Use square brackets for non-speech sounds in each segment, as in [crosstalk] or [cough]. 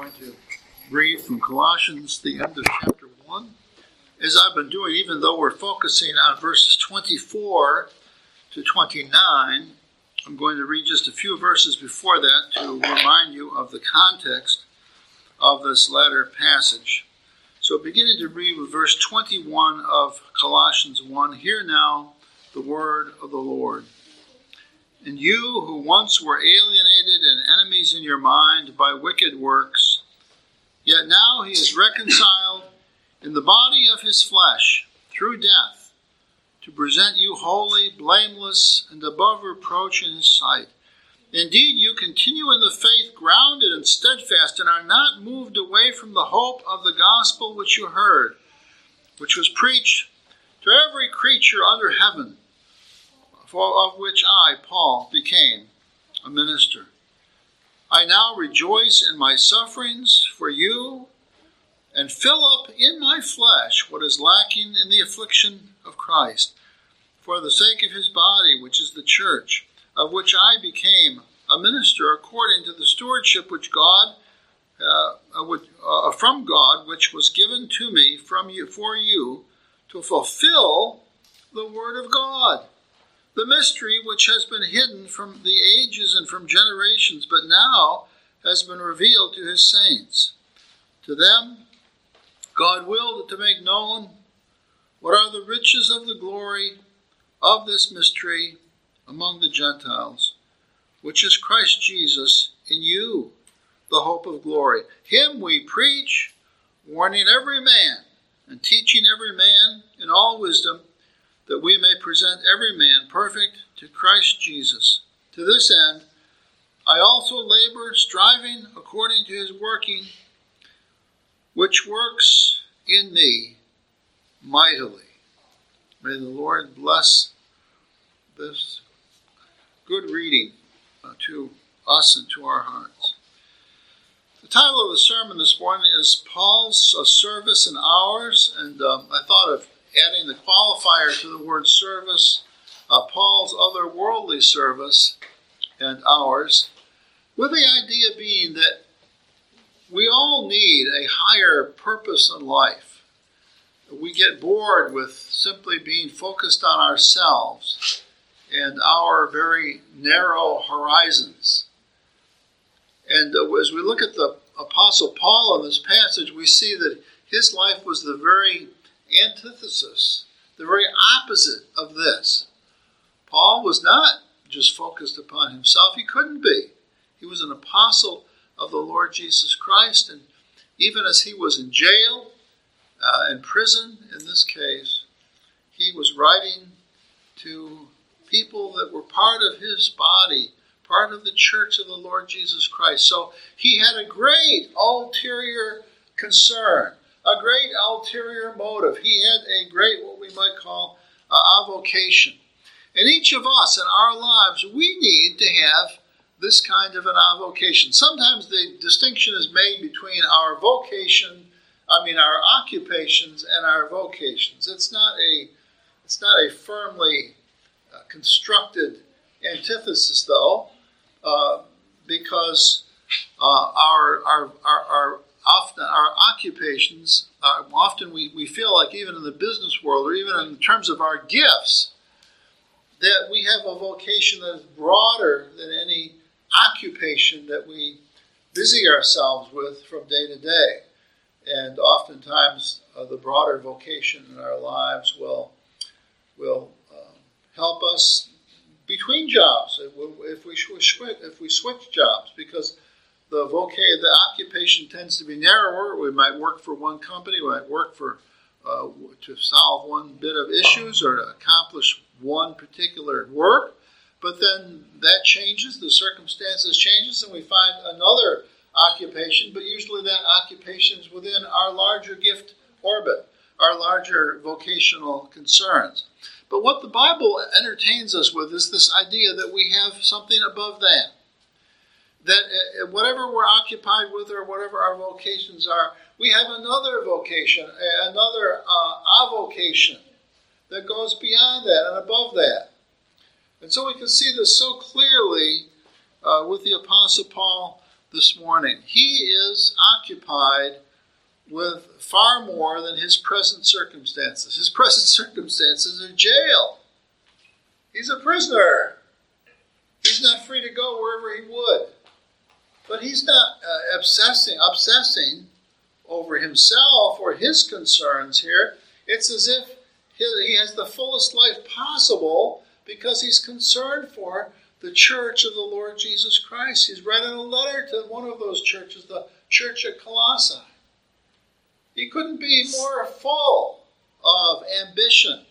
going to read from Colossians, the end of chapter 1. As I've been doing, even though we're focusing on verses 24 to 29, I'm going to read just a few verses before that to remind you of the context of this latter passage. So, beginning to read with verse 21 of Colossians 1 Hear now the word of the Lord. And you who once were alienated and enemies in your mind by wicked works, yet now he is reconciled in the body of his flesh through death to present you holy, blameless, and above reproach in his sight. Indeed, you continue in the faith, grounded and steadfast, and are not moved away from the hope of the gospel which you heard, which was preached to every creature under heaven for of which I, Paul, became a minister. I now rejoice in my sufferings for you and fill up in my flesh what is lacking in the affliction of Christ, for the sake of his body, which is the church, of which I became a minister according to the stewardship which God, uh, uh, uh, from God, which was given to me from you for you to fulfill the word of God the mystery which has been hidden from the ages and from generations, but now has been revealed to his saints. To them, God willed to make known what are the riches of the glory of this mystery among the Gentiles, which is Christ Jesus in you, the hope of glory. Him we preach, warning every man and teaching every man in all wisdom that we may present every man perfect to Christ Jesus. To this end, I also labor, striving according to his working, which works in me mightily. May the Lord bless this good reading uh, to us and to our hearts. The title of the sermon this morning is Paul's uh, Service and Ours, and um, I thought of adding the qualifier to the word service, uh, Paul's other worldly service and ours, with the idea being that we all need a higher purpose in life. We get bored with simply being focused on ourselves and our very narrow horizons. And uh, as we look at the Apostle Paul in this passage, we see that his life was the very antithesis, the very opposite of this. Paul was not just focused upon himself, he couldn't be. He was an apostle of the Lord Jesus Christ, and even as he was in jail, uh, in prison in this case, he was writing to people that were part of his body, part of the church of the Lord Jesus Christ. So he had a great ulterior concern a great ulterior motive. He had a great, what we might call, uh, avocation. And each of us in our lives, we need to have this kind of an avocation. Sometimes the distinction is made between our vocation, I mean our occupations and our vocations. It's not a it's not a firmly uh, constructed antithesis though, uh, because uh, our, our, our, our often our occupations, uh, often we, we feel like even in the business world or even in terms of our gifts, that we have a vocation that is broader than any occupation that we busy ourselves with from day to day. And oftentimes, uh, the broader vocation in our lives will, will um, help us between jobs if we, if we switch jobs because the vocation, the occupation tends to be narrower. We might work for one company, we might work for uh, to solve one bit of issues or to accomplish one particular work. But then that changes, the circumstances changes, and we find another occupation. But usually that occupation is within our larger gift orbit, our larger vocational concerns. But what the Bible entertains us with is this idea that we have something above that that uh, whatever we're occupied with or whatever our vocations are, we have another vocation, another uh, avocation that goes beyond that and above that. And so we can see this so clearly uh, with the Apostle Paul this morning. He is occupied with far more than his present circumstances. His [laughs] present circumstances are jail. He's a prisoner. He's not free to go wherever he would. But he's not uh, obsessing, obsessing over himself or his concerns here. It's as if he has the fullest life possible because he's concerned for the church of the Lord Jesus Christ. He's writing a letter to one of those churches, the church at Colossae. He couldn't be more full of ambition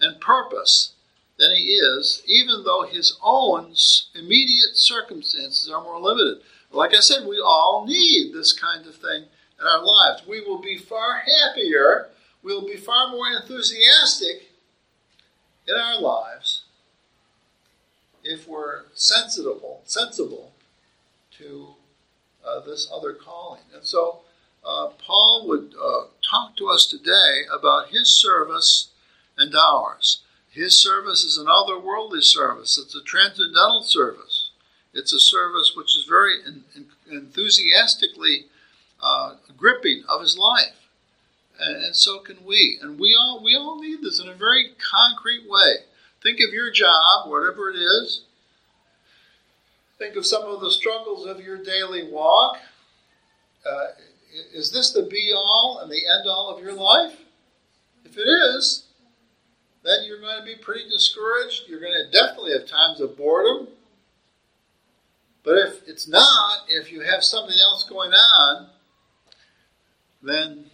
and purpose than he is, even though his own immediate circumstances are more limited. Like I said, we all need this kind of thing in our lives. We will be far happier, we will be far more enthusiastic in our lives if we're sensible, sensible to uh, this other calling. And so uh, Paul would uh, talk to us today about his service and ours. His service is an otherworldly service. It's a transcendental service. It's a service which is very in, in, enthusiastically uh, gripping of his life, and, and, so can we. And we all we all need this in a very concrete way. Think of your job, whatever it is. Think of some of the struggles of your daily walk. Uh, is this the be all and the end all of your life? If it is, then you're going to be pretty discouraged. You're going to definitely have times of boredom. But if it's not, if you have something else going on, then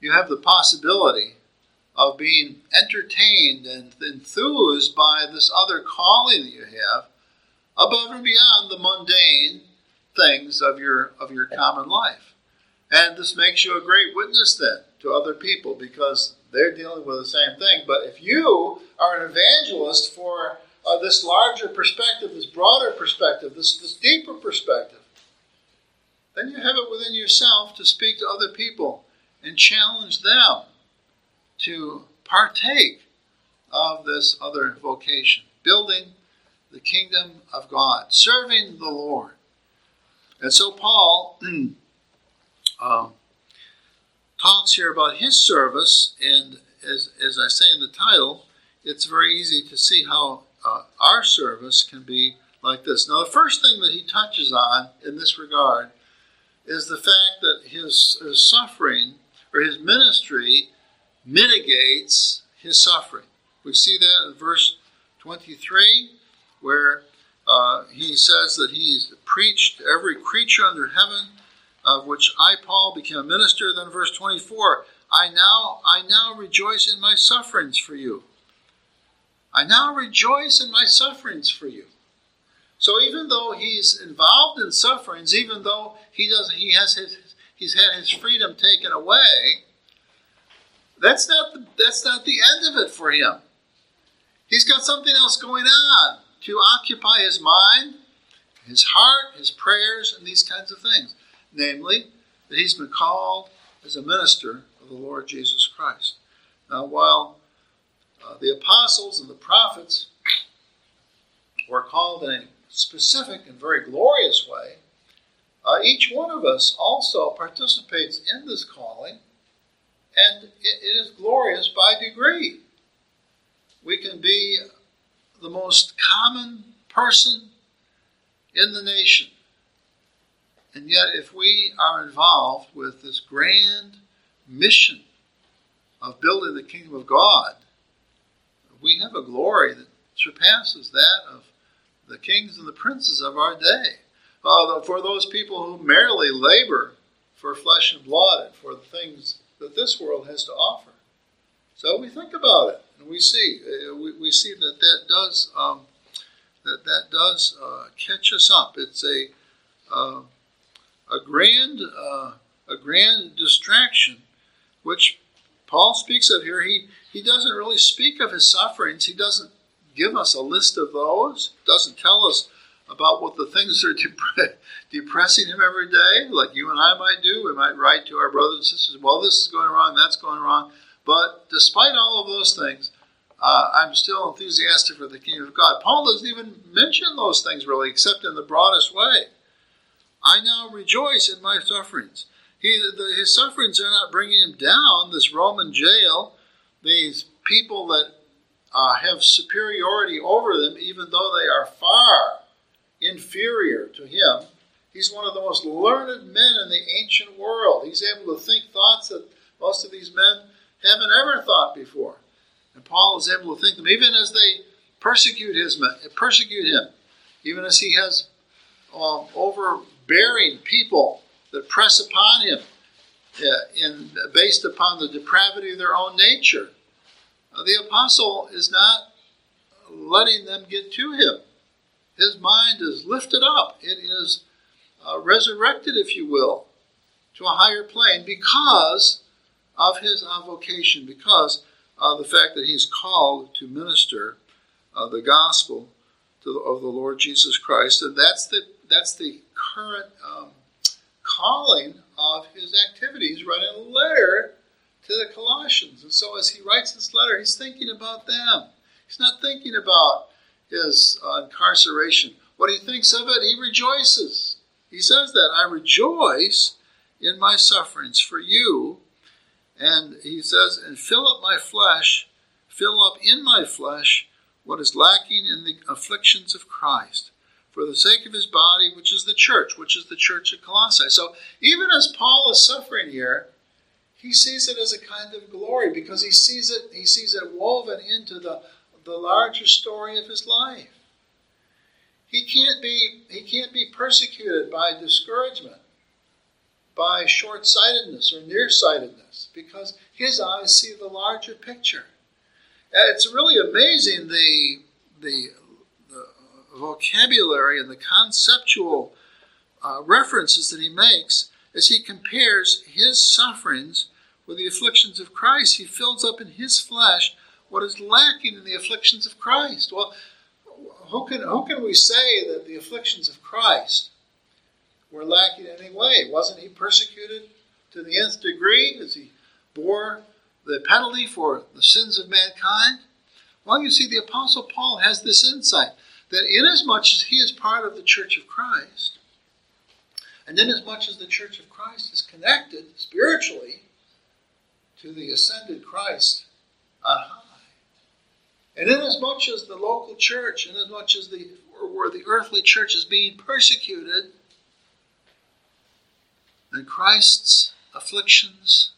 you have the possibility of being entertained and enthused by this other calling that you have above and beyond the mundane things of your of your common life. And this makes you a great witness then to other people because they're dealing with the same thing. But if you are an evangelist for uh, this larger perspective, this broader perspective, this, this deeper perspective, then you have it within yourself to speak to other people and challenge them to partake of this other vocation, building the kingdom of God, serving the Lord. And so Paul [clears throat] uh, talks here about his service, and as, as I say in the title, it's very easy to see how uh, our service can be like this. Now, the first thing that he touches on in this regard is the fact that his, his suffering or his ministry mitigates his suffering. We see that in verse 23, where uh, he says that he's preached every creature under heaven of which I, Paul, became a minister. Then verse 24, I now, I now rejoice in my sufferings for you. I now rejoice in my sufferings for you. So even though he's involved in sufferings, even though he doesn't, he has his he's had his freedom taken away, that's not the, that's not the end of it for him. He's got something else going on to occupy his mind, his heart, his prayers, and these kinds of things namely, that he's been called as a minister of the Lord Jesus Christ. Now, while uh, the apostles and the prophets were called in a specific and very glorious way, uh, each one of us also participates in this calling, and it, it is glorious by degree. We can be the most common person in the nation and yet, if we are involved with this grand mission of building the kingdom of God, we have a glory that surpasses that of the kings and the princes of our day. Uh, for those people who merely labor for flesh and blood and for the things that this world has to offer. So we think about it and we see uh, we, we see that that does um, that that does uh, catch us up. It's a uh, a grand, uh, a grand distraction, which Paul speaks of here. He, he doesn't really speak of his sufferings. He doesn't give us a list of those. Doesn't tell us about what the things are dep- [laughs] depressing him every day, like you and I might do. We might write to our brothers and sisters, well, this is going wrong, that's going wrong. But despite all of those things, uh, I'm still enthusiastic for the kingdom of God. Paul doesn't even mention those things really, except in the broadest way. I now rejoice in my sufferings. He, the, his sufferings are not bringing him down, this Roman jail, these people that uh, have superiority over them, even though they are far inferior to him. He's one of the most learned men in the ancient world. He's able to think thoughts that most of these men haven't ever thought before. And Paul is able to think them, even as they persecute his persecute him, even as he has um, overbearing people that press upon him uh, in, based upon the depravity of their own nature. Uh, the apostle is not letting them get to him. His mind is lifted up. It is uh, resurrected, if you will, to a higher plane because of his vocation, because of the fact that he's called to minister uh, the gospel of the Lord Jesus Christ, and that's the that's the current um, calling of his activities. Writing a letter to the Colossians, and so as he writes this letter, he's thinking about them. He's not thinking about his uh, incarceration. What he thinks of it, he rejoices. He says that I rejoice in my sufferings for you. And he says, and fill up my flesh, fill up in my flesh what is lacking in the afflictions of Christ for the sake of his body, which is the church, which is the church at Colossae. So even as Paul is suffering here, he sees it as a kind of glory because he sees it, he sees it woven into the, the larger story of his life. He can't be he can't be persecuted by discouragement, by short-sightedness or nearsightedness, because his eyes see the larger picture. It's really amazing the, the vocabulary and the conceptual uh, references that he makes as he compares his sufferings with the afflictions of Christ. He fills up in his flesh what is lacking in the afflictions of Christ. Well, who can, who can we say that the afflictions of Christ were lacking in any way? Wasn't he persecuted to the nth degree as he bore the penalty for the sins of mankind? Well, you see, the Apostle Paul has this insight that inasmuch as he is part of the church of Christ, and inasmuch as the church of Christ is connected spiritually to the ascended Christ on high, and inasmuch as the local church, inasmuch as the where the earthly church is being persecuted, then Christ's afflictions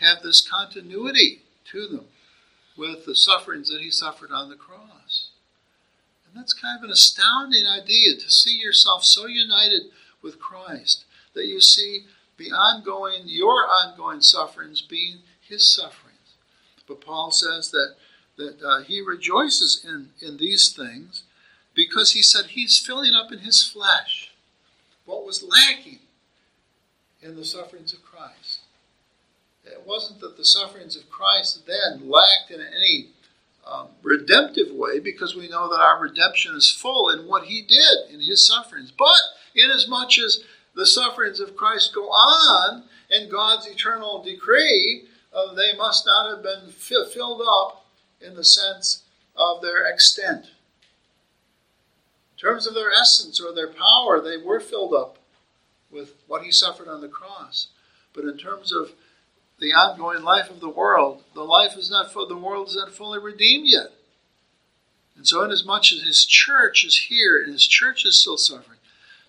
have this continuity to them with the sufferings that he suffered on the cross. And that's kind of an astounding idea to see yourself so united with Christ that you see the ongoing, your ongoing sufferings being his sufferings. But Paul says that, that uh, he rejoices in, in these things because he said he's filling up in his flesh what was lacking in the sufferings of Christ. It wasn't that the sufferings of Christ then lacked in any um, redemptive way, because we know that our redemption is full in what he did in his sufferings. But inasmuch as the sufferings of Christ go on in God's eternal decree, uh, they must not have been filled up in the sense of their extent. In terms of their essence or their power, they were filled up with what he suffered on the cross. But in terms of the ongoing life of the world, the life is not for the world is not fully redeemed yet. And so, inasmuch as his church is here and his church is still suffering,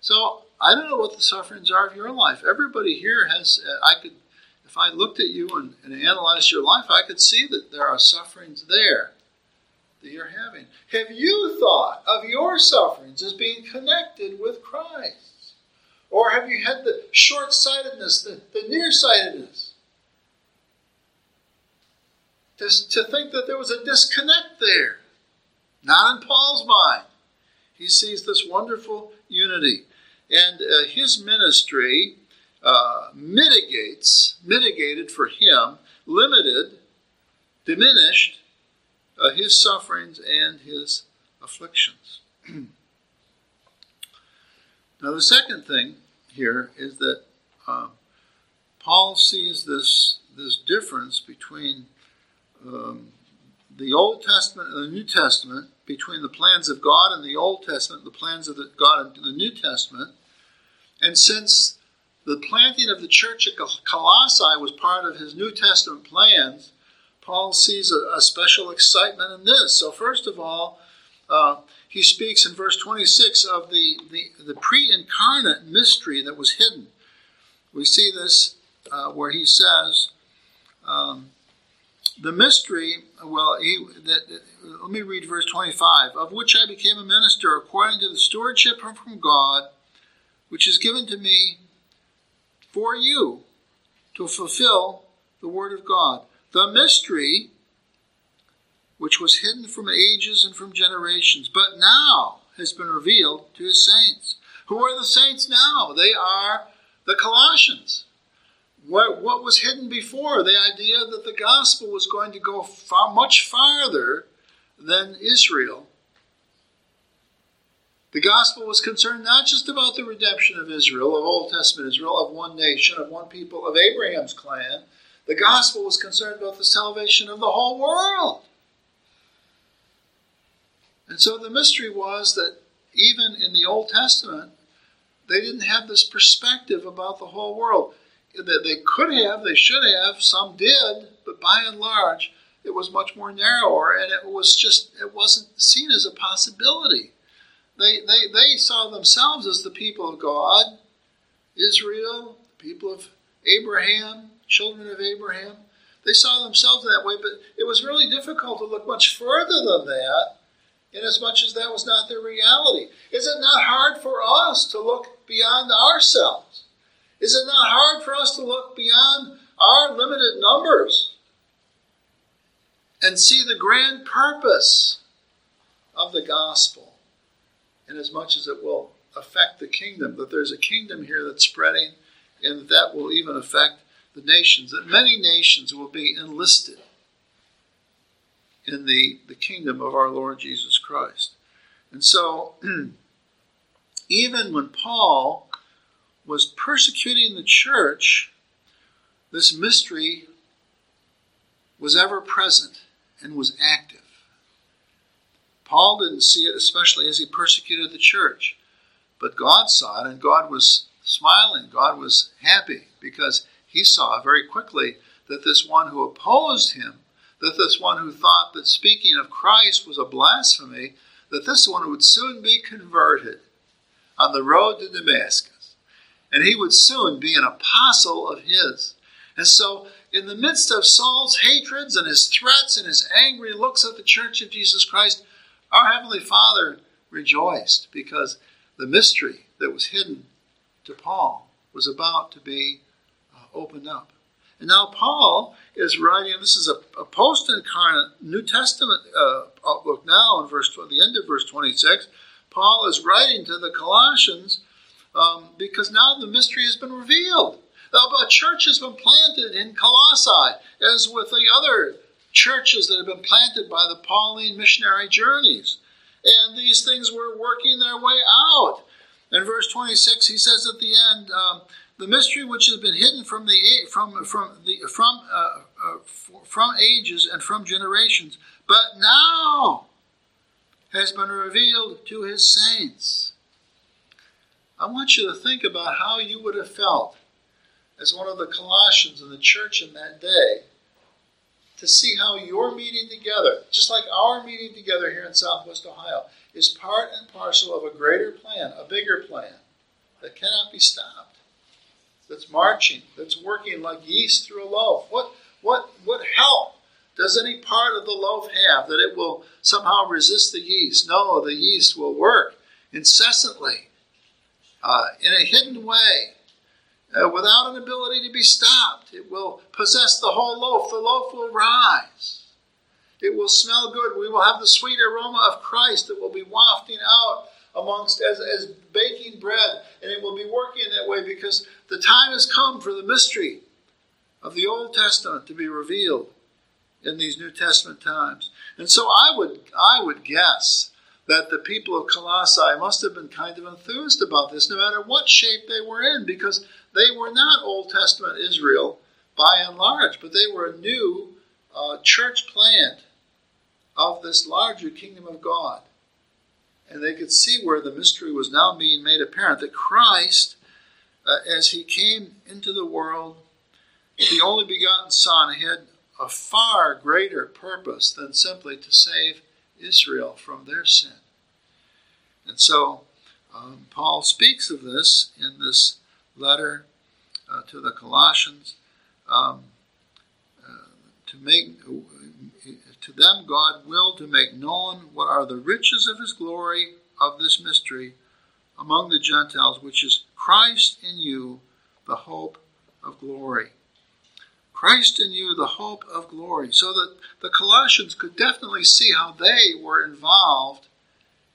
so I don't know what the sufferings are of your life. Everybody here has. I could, if I looked at you and, and analyzed your life, I could see that there are sufferings there that you're having. Have you thought of your sufferings as being connected with Christ? Or have you had the short sightedness, the, the nearsightedness? To, to think that there was a disconnect there. Not in Paul's mind. He sees this wonderful unity. And uh, his ministry uh, mitigates, mitigated for him, limited, diminished uh, his sufferings and his afflictions. [clears throat] now, the second thing here is that uh, Paul sees this, this difference between um, the Old Testament and the New Testament, between the plans of God and the Old Testament, the plans of the God in the New Testament, And since the planting of the church at Colossae was part of his New Testament plans, Paul sees a, a special excitement in this. So, first of all, uh, he speaks in verse 26 of the, the, the pre incarnate mystery that was hidden. We see this uh, where he says, um, the mystery, well, he, that, let me read verse 25, of which I became a minister according to the stewardship from God, which is given to me for you to fulfill the word of God. The mystery which was hidden from ages and from generations, but now has been revealed to his saints. Who are the saints now? They are the Colossians. What, what was hidden before? The idea that the gospel was going to go far, much farther than Israel. The gospel was concerned not just about the redemption of Israel, of Old Testament Israel, of one nation, of one people, of Abraham's clan. The gospel was concerned about the salvation of the whole world. And so the mystery was that even in the Old Testament, they didn't have this perspective about the whole world. That they could have, they should have, some did, but by and large, it was much more narrower, and it was just it wasn't seen as a possibility. They they they saw themselves as the people of God, Israel, the people of Abraham, children of Abraham. They saw themselves that way, but it was really difficult to look much further than that inasmuch as that was not their reality. Is it not hard for us to look beyond ourselves? Is it not hard for us to look beyond our limited numbers and see the grand purpose of the gospel, inasmuch as much as it will affect the kingdom, that there's a kingdom here that's spreading, and that will even affect the nations, that many nations will be enlisted in the, the kingdom of our Lord Jesus Christ. And so, [clears throat] even when Paul was persecuting the church, this mystery was ever present and was active. Paul didn't see it, especially as he persecuted the church, but God saw it, and God was smiling. God was happy because he saw very quickly that this one who opposed him that this one who thought that speaking of Christ was a blasphemy, that this one would soon be converted on the road to Damascus. And he would soon be an apostle of his. And so, in the midst of Saul's hatreds and his threats and his angry looks at the church of Jesus Christ, our Heavenly Father rejoiced because the mystery that was hidden to Paul was about to be uh, opened up. And now Paul is writing, this is a, a post incarnate New Testament uh, outlook now in verse the end of verse 26. Paul is writing to the Colossians um, because now the mystery has been revealed. A church has been planted in Colossae, as with the other churches that have been planted by the Pauline missionary journeys. And these things were working their way out. In verse 26, he says at the end, um, the mystery which has been hidden from the from from the from uh, uh, from ages and from generations, but now has been revealed to his saints. I want you to think about how you would have felt as one of the Colossians in the church in that day to see how your meeting together, just like our meeting together here in Southwest Ohio, is part and parcel of a greater plan, a bigger plan that cannot be stopped that's marching, that's working like yeast through a loaf? What, what, what help does any part of the loaf have that it will somehow resist the yeast? No, the yeast will work incessantly uh, in a hidden way. Uh, without an ability to be stopped, it will possess the whole loaf. The loaf will rise. It will smell good. We will have the sweet aroma of Christ that will be wafting out amongst as, as baking bread. And it will be working that way because the time has come for the mystery of the Old Testament to be revealed in these New Testament times. And so I would I would guess that the people of Colossae must have been kind of enthused about this, no matter what shape they were in, because they were not Old Testament Israel by and large, but they were a new uh, church plant of this larger kingdom of God. And they could see where the mystery was now being made apparent that Christ uh, as he came into the world, the only begotten Son had a far greater purpose than simply to save Israel from their sin. And so um, Paul speaks of this in this letter uh, to the Colossians. Um, uh, to make to them God willed to make known what are the riches of his glory of this mystery among the Gentiles, which is Christ in you, the hope of glory. Christ in you, the hope of glory. So that the Colossians could definitely see how they were involved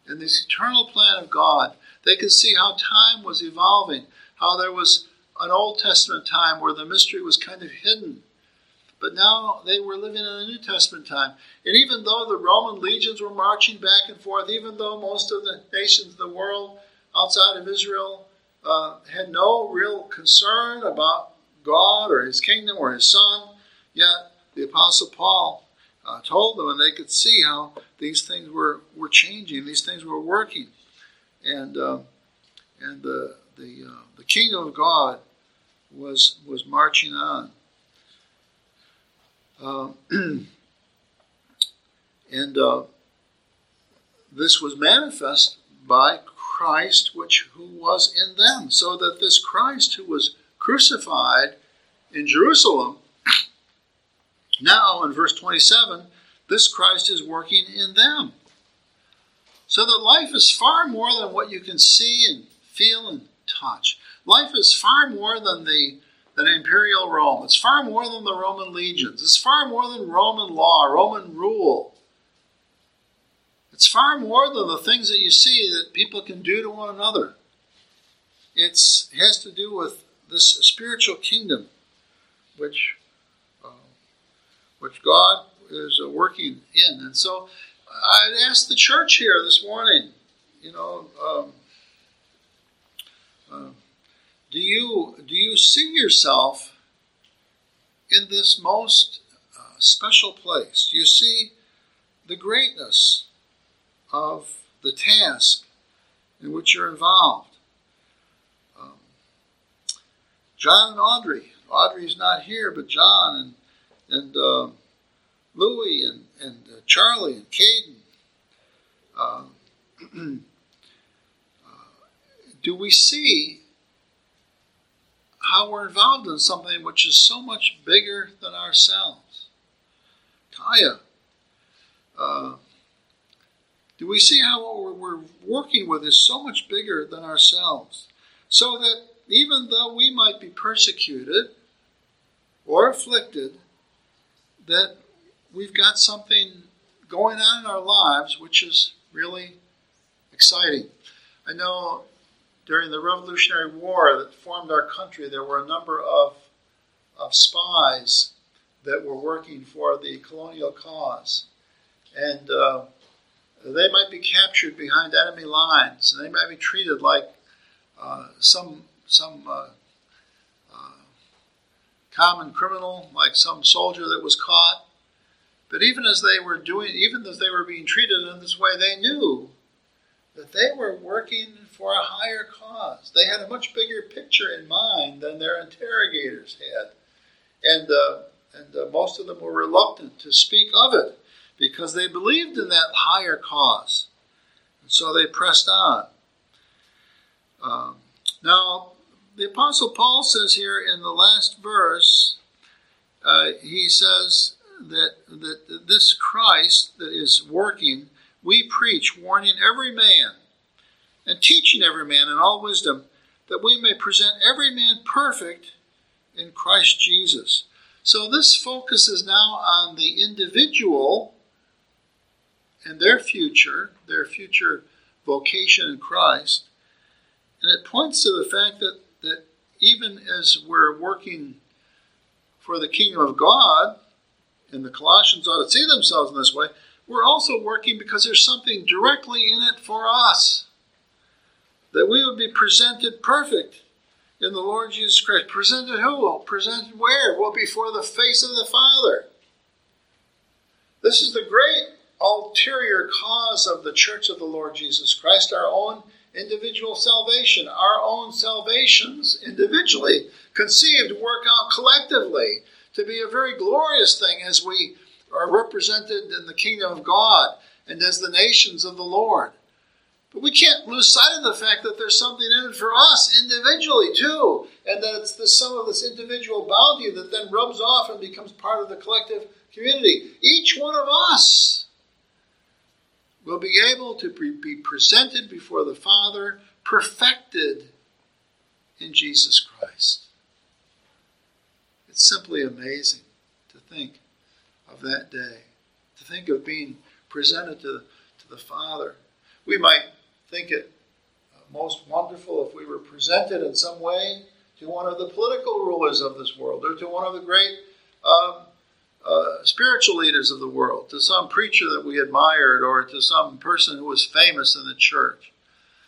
in this eternal plan of God. They could see how time was evolving, how there was an Old Testament time where the mystery was kind of hidden. But now they were living in a New Testament time. And even though the Roman legions were marching back and forth, even though most of the nations of the world outside of Israel uh, had no real concern about God or his kingdom or his son, yet the Apostle Paul uh, told them, and they could see how these things were, were changing, these things were working. And, uh, and the, the, uh, the kingdom of God was, was marching on. Uh, [clears throat] and uh, this was manifest by Christ, which who was in them, so that this Christ who was crucified in Jerusalem, [clears throat] now in verse 27, this Christ is working in them. So that life is far more than what you can see and feel and touch. Life is far more than the than imperial Rome. It's far more than the Roman legions. It's far more than Roman law, Roman rule. It's far more than the things that you see that people can do to one another. It's, it has to do with this spiritual kingdom, which, uh, which God is uh, working in. And so I'd ask the church here this morning, you know, um, uh, do you do you see yourself in this most uh, special place? Do you see the greatness of the task in which you're involved. Um, John and Audrey. Audrey's not here, but John and and uh, Louie and and uh, Charlie and Caden. Uh, [clears throat] do we see how we're involved in something which is so much bigger than ourselves? Kaya. Uh, do we see how what we're working with is so much bigger than ourselves? So that even though we might be persecuted or afflicted, that we've got something going on in our lives which is really exciting. I know during the Revolutionary War that formed our country, there were a number of, of spies that were working for the colonial cause. And uh, they might be captured behind enemy lines, and they might be treated like uh, some some uh, uh, common criminal, like some soldier that was caught. But even as they were doing, even as they were being treated in this way, they knew that they were working for a higher cause. They had a much bigger picture in mind than their interrogators had, and uh, and uh, most of them were reluctant to speak of it because they believed in that higher cause. And so they pressed on. Um, now, the Apostle Paul says here in the last verse, uh, he says that, that this Christ that is working, we preach, warning every man and teaching every man in all wisdom, that we may present every man perfect in Christ Jesus. So this focus is now on the individual and their future, their future vocation in Christ. And it points to the fact that, that even as we're working for the kingdom of God, and the Colossians ought to see themselves in this way, we're also working because there's something directly in it for us. That we would be presented perfect in the Lord Jesus Christ. Presented who? Presented where? Well, before the face of the Father. This is the great ulterior cause of the church of the Lord Jesus Christ, our own individual salvation, our own salvations individually, conceived, work out collectively to be a very glorious thing as we are represented in the kingdom of God and as the nations of the Lord. But we can't lose sight of the fact that there's something in it for us individually too, and that it's the sum of this individual bounty that then rubs off and becomes part of the collective community. Each one of us will be able to be presented before the Father perfected in Jesus Christ. It's simply amazing to think of that day, to think of being presented to, to the Father. We might think it most wonderful if we were presented in some way to one of the political rulers of this world or to one of the great um, uh, spiritual leaders of the world, to some preacher that we admired, or to some person who was famous in the church.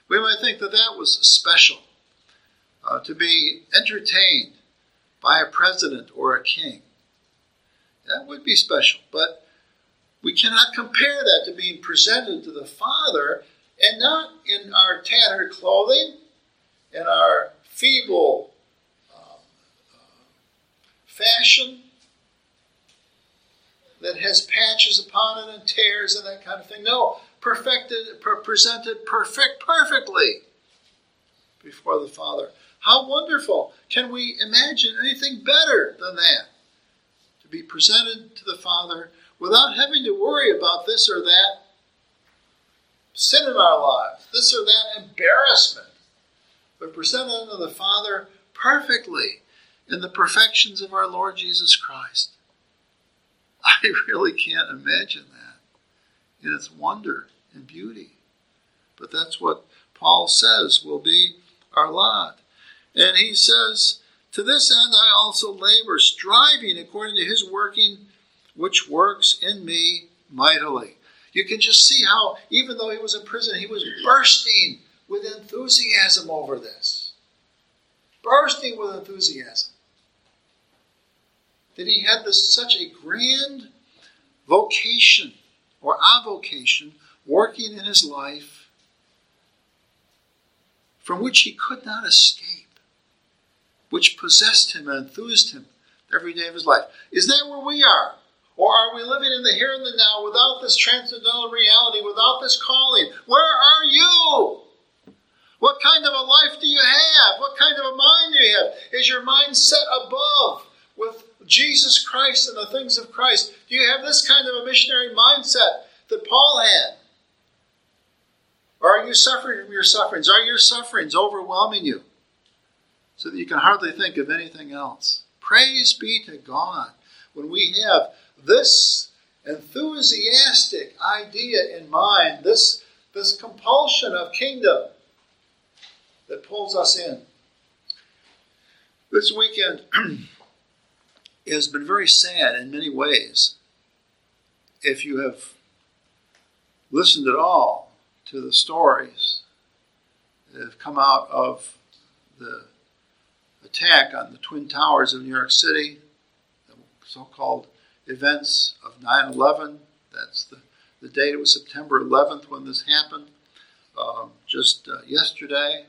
We might think that that was special, uh, to be entertained by a president or a king. That would be special, but we cannot compare that to being presented to the Father and not in our tattered clothing, in our feeble um, uh, fashion that has patches upon it and tears and that kind of thing. No, perfected, presented perfect, perfectly before the Father. How wonderful! Can we imagine anything better than that? To be presented to the Father without having to worry about this or that sin in our lives, this or that embarrassment, but presented unto the Father perfectly in the perfections of our Lord Jesus Christ. [laughs] I really can't imagine that in its wonder and beauty. But that's what Paul says will be our lot. And he says, To this end I also labor, striving according to his working, which works in me mightily. You can just see how, even though he was in prison, he was bursting with enthusiasm over this. Bursting with enthusiasm. That he had this such a grand vocation or avocation working in his life from which he could not escape, which possessed him and enthused him every day of his life. Is that where we are? Or are we living in the here and the now without this transcendental reality, without this calling? Where are you? What kind of a life do you have? What kind of a mind do you have? Is your mind set above with Jesus Christ and the things of Christ? Do you have this kind of a missionary mindset that Paul had? Or are you suffering from your sufferings? Are your sufferings overwhelming you so that you can hardly think of anything else? Praise be to God when we have this enthusiastic idea in mind, this, this compulsion of kingdom that pulls us in. This weekend [clears throat] has been very sad in many ways. If you have listened at all to the stories that have come out of the attack on the Twin Towers of New York City, the so called events of 9 11. That's the, the date. It was September 11th when this happened, um, just uh, yesterday.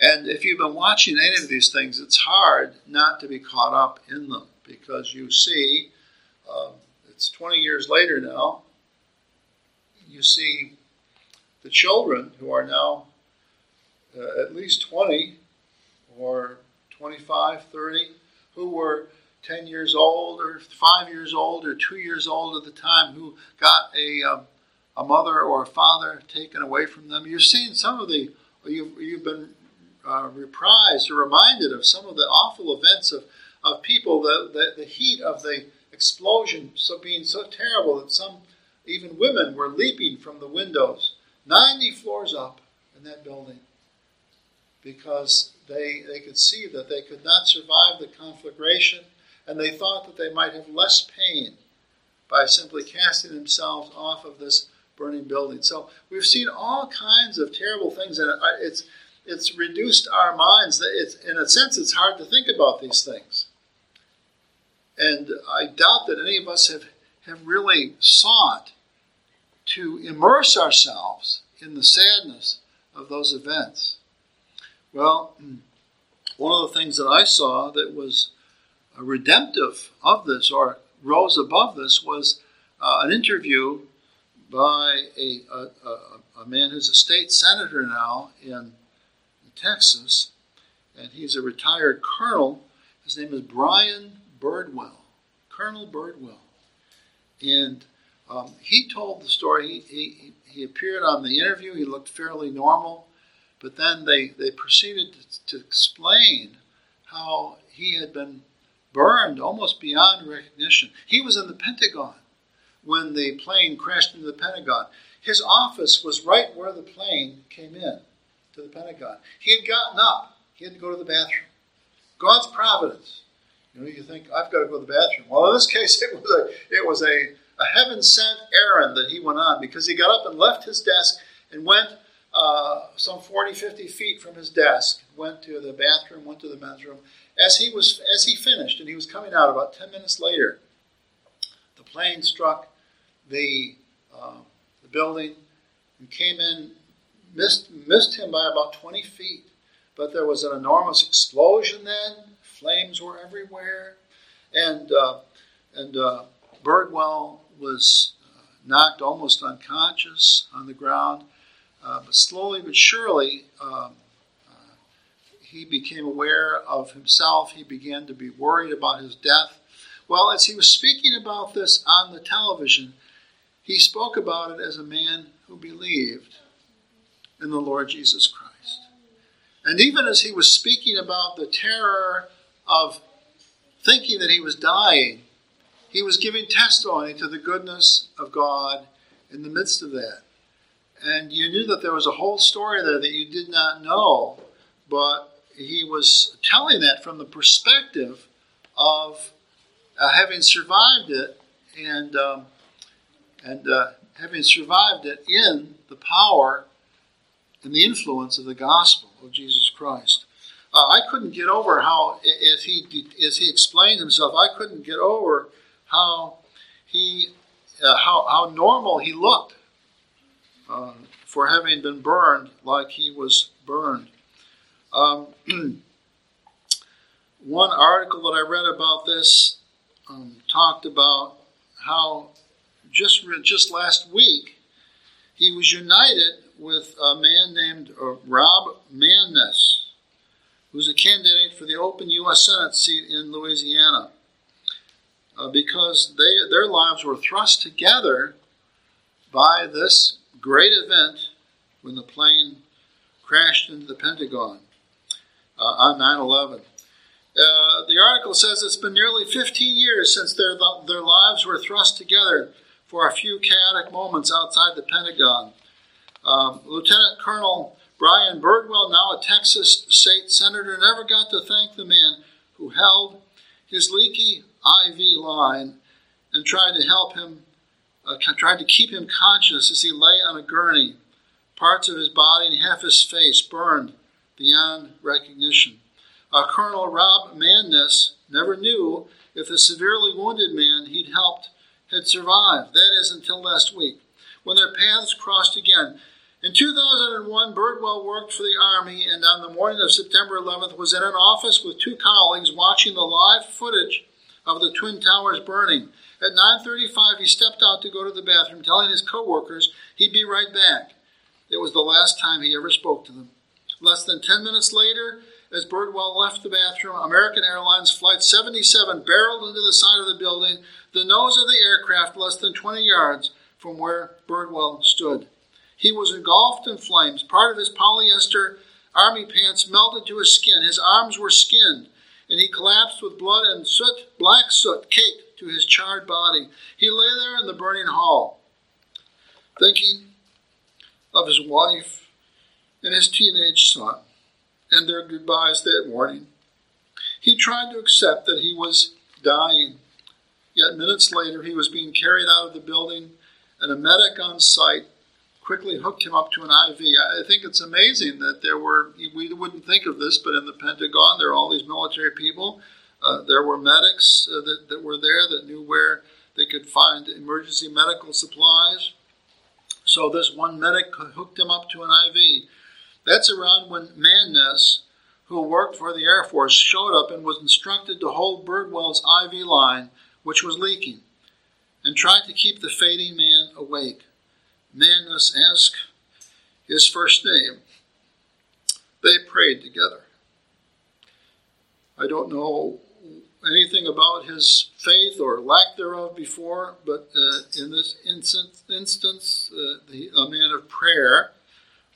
And if you've been watching any of these things, it's hard not to be caught up in them because you see, um, it's 20 years later now, you see the children who are now uh, at least 20 or 25, 30, who were 10 years old or 5 years old or 2 years old at the time who got a, um, a mother or a father taken away from them. You've seen some of the, you've, you've been uh, reprised or reminded of some of the awful events of, of people, the, the, the heat of the explosion so being so terrible that some, even women, were leaping from the windows 90 floors up in that building because they, they could see that they could not survive the conflagration and they thought that they might have less pain by simply casting themselves off of this burning building. So we've seen all kinds of terrible things, and it's it's reduced our minds. It's in a sense, it's hard to think about these things. And I doubt that any of us have, have really sought to immerse ourselves in the sadness of those events? Well, one of the things that I saw that was redemptive of this or rose above this was uh, an interview by a, a, a, a, man who's a state senator now in Texas, and he's a retired colonel. His name is Brian Birdwell, Colonel Birdwell. And um, he told the story. He, he, he appeared on the interview, he looked fairly normal, but then they, they proceeded to, to explain how he had been burned almost beyond recognition. He was in the Pentagon when the plane crashed into the Pentagon. His office was right where the plane came in to the Pentagon. He had gotten up. He had to go to the bathroom. God's providence. You know, you think I've got to go to the bathroom. Well, in this [laughs] case, it was a it was a, a heaven sent errand that he went on because he got up and left his desk and went uh, some 40, 50 feet from his desk, went to the bathroom, went to the men's room. As he was as he finished and he was coming out about 10 minutes later, the plane struck the, uh, the building and came in, missed, missed him by about 20 feet. But there was an enormous explosion then. Flames were everywhere. And, uh, and uh, Birdwell was uh, knocked almost unconscious on the ground. Uh, but slowly but surely, um, uh, he became aware of himself. He began to be worried about his death. Well, as he was speaking about this on the television, he spoke about it as a man who believed in the Lord Jesus Christ. And even as he was speaking about the terror of thinking that he was dying, he was giving testimony to the goodness of God in the midst of that. And you knew that there was a whole story there that you did not know, but he was telling that from the perspective of uh, having survived it and um, and uh, having survived it in the power and the influence of the gospel of Jesus Christ. Uh, I couldn't get over how, as he as he explained himself, I couldn't get over how he uh, how how normal he looked uh, for having been burned like he was burned. Um, [clears throat] one article that I read about this um, talked about how just just last week, he was united with a man named uh, Rob Maness, who's a candidate for the open U.S. Senate seat in Louisiana, uh, because they their lives were thrust together by this great event when the plane crashed into the Pentagon uh, on 9 11. Uh, the article says it's been nearly 15 years since their, their lives were thrust together for a few chaotic moments outside the Pentagon. Um, Lieutenant Colonel Brian Birdwell, now a Texas state senator, never got to thank the man who held his leaky IV line and tried to help him, uh, tried to keep him conscious as he lay on a gurney. Parts of his body and half his face burned beyond recognition. Uh, Colonel Rob Maness never knew if the severely wounded man he'd helped had survived, that is, until last week, when their paths crossed again. In 2001, Birdwell worked for the Army and on the morning of September 11th was in an office with two colleagues watching the live footage of the Twin Towers burning. At 9.35, he stepped out to go to the bathroom, telling his co-workers he'd be right back. It was the last time he ever spoke to them. Less than 10 minutes later, as Birdwell left the bathroom, American Airlines Flight 77 barreled into the side of the building, the nose of the aircraft less than 20 yards from where Birdwell stood. He was engulfed in flames. Part of his polyester army pants melted to his skin. His arms were skinned, and he collapsed with blood and soot, black soot caked to his charred body. He lay there in the burning hall, thinking of his wife and his teenage son and their goodbyes that morning. He tried to accept that he was dying Yet minutes later, he was being carried out of the building, and a medic on site quickly hooked him up to an IV. I think it's amazing that there were, we wouldn't think of this, but in the Pentagon, there are all these military people. Uh, there were medics uh, that, that were there that knew where they could find emergency medical supplies. So this one medic hooked him up to an IV. That's around when Maness, who worked for the Air Force, showed up and was instructed to hold Birdwell's IV line, which was leaking, and tried to keep the fading man awake. Maness ask his first name. They prayed together. I don't know anything about his faith or lack thereof before, but uh, in this instance, instance uh, the, a man of prayer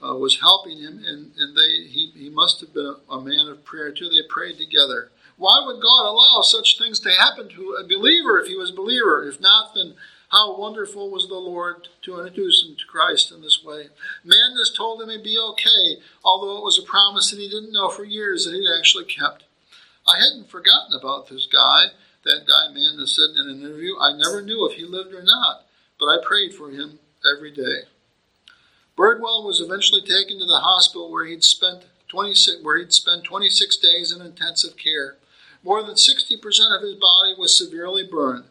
uh, was helping him, and, and they he, he must have been a, a man of prayer too. They prayed together. Why would God allow such things to happen to a believer if he was a believer? If not, then how wonderful was the Lord to introduce him to Christ in this way. Maness told him he'd be okay, although it was a promise that he didn't know for years that he'd actually kept. I hadn't forgotten about this guy. That guy, Maness said in an interview, I never knew if he lived or not, but I prayed for him every day. Birdwell was eventually taken to the hospital where he'd spent 26, where he'd spent 26 days in intensive care. More than 60% of his body was severely burned,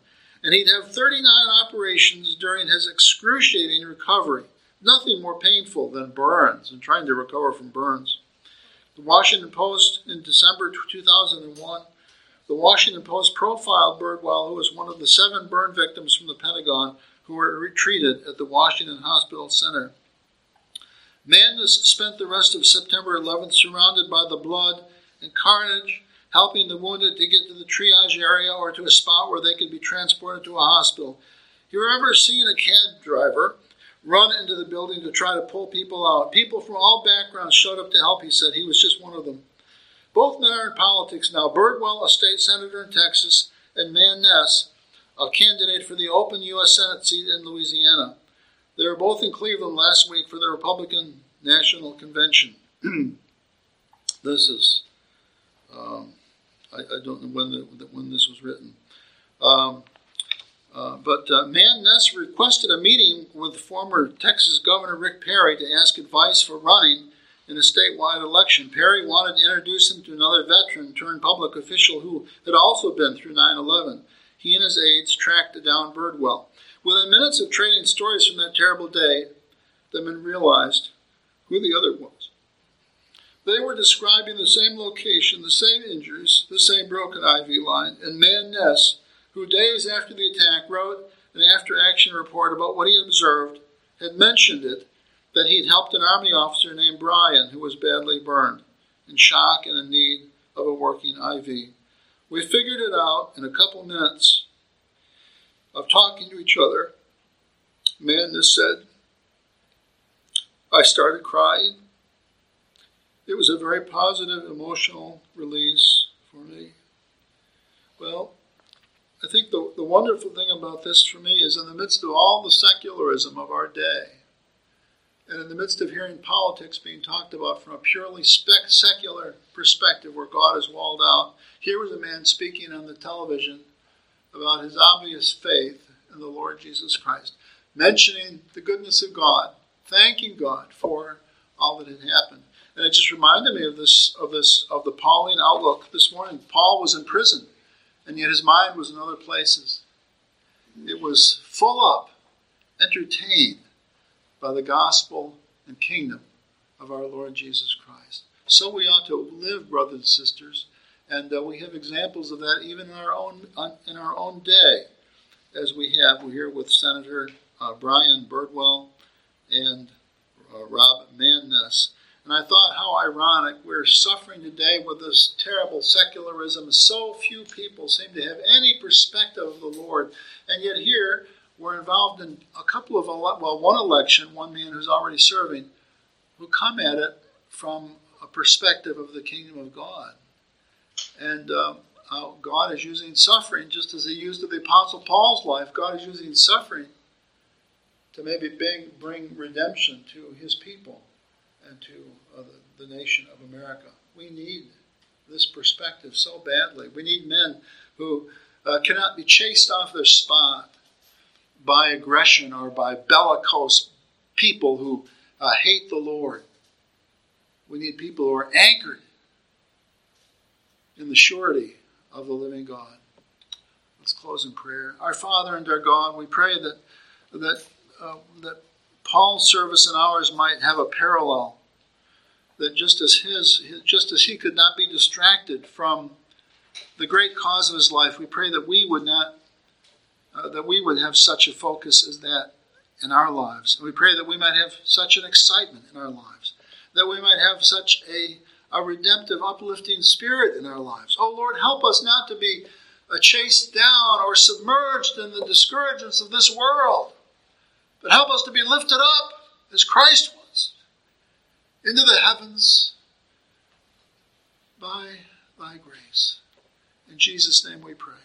and he'd have 39 operations during his excruciating recovery. Nothing more painful than burns and trying to recover from burns. The Washington Post in December 2001, the Washington Post profiled Birdwell, who was one of the seven burn victims from the Pentagon who were treated at the Washington Hospital Center. Maness spent the rest of September 11th surrounded by the blood and carnage, helping the wounded to get to the triage area or to a spot where they could be transported to a hospital. He remembers seeing a cab driver run into the building to try to pull people out. People from all backgrounds showed up to help, he said. He was just one of them. Both men are in politics now. Birdwell, a state senator in Texas, and Maness, a candidate for the open U.S. Senate seat in Louisiana. They were both in Cleveland last week for the Republican National Convention. [clears throat] this is, um, I, I, don't know when, the, when this was written. Um, uh, but uh, Maness requested a meeting with former Texas Governor Rick Perry to ask advice for running in a statewide election. Perry wanted to introduce him to another veteran turned public official who had also been through 9 11. He and his aides tracked down Birdwell. Within minutes of trading stories from that terrible day, the men realized who the other. They were describing the same location, the same injuries, the same broken IV line, and Maness, who days after the attack wrote an after action report about what he observed, had mentioned it that he'd helped an Army officer named Brian who was badly burned, in shock and in need of a working IV. We figured it out in a couple minutes of talking to each other, Maness said, I started crying. It was a very positive emotional release for me. Well, I think the, the wonderful thing about this for me is in the midst of all the secularism of our day, and in the midst of hearing politics being talked about from a purely spec- secular perspective where God is walled out, here was a man speaking on the television about his obvious faith in the Lord Jesus Christ, mentioning the goodness of God, thanking God for all that had happened. And it just reminded me of this of this of the Pauline outlook this morning. Paul was in prison, and yet his mind was in other places. It was full up, entertained by the gospel and kingdom of our Lord Jesus Christ. So we ought to live, brothers and sisters, and uh, we have examples of that even in our own in our own day, as we have we're here with Senator uh, Brian Birdwell and uh, Rob Maness. And I thought how ironic we're suffering today with this terrible secularism. So few people seem to have any perspective of the Lord, and yet here we're involved in a couple of well, one election, one man who's already serving, who come at it from a perspective of the kingdom of God. And uh, God is using suffering just as He used the Apostle Paul's life. God is using suffering to maybe bring, bring redemption to His people and to uh, the, the nation of America. We need this perspective so badly. We need men who uh, cannot be chased off their spot by aggression or by bellicose people who uh, hate the Lord. We need people who are anchored in the surety of the living God. Let's close in prayer. Our Father and our God, we pray that that uh, that Paul's service and ours might have a parallel that just as his, just as he could not be distracted from the great cause of his life, we pray that we would not, uh, that we would have such a focus as that in our lives. And we pray that we might have such an excitement in our lives, that we might have such a, a redemptive, uplifting spirit in our lives. Oh Lord, help us not to be uh, chased down or submerged in the discouragements of this world, but help us to be lifted up as Christ was into the heavens by thy grace. In Jesus' name we pray.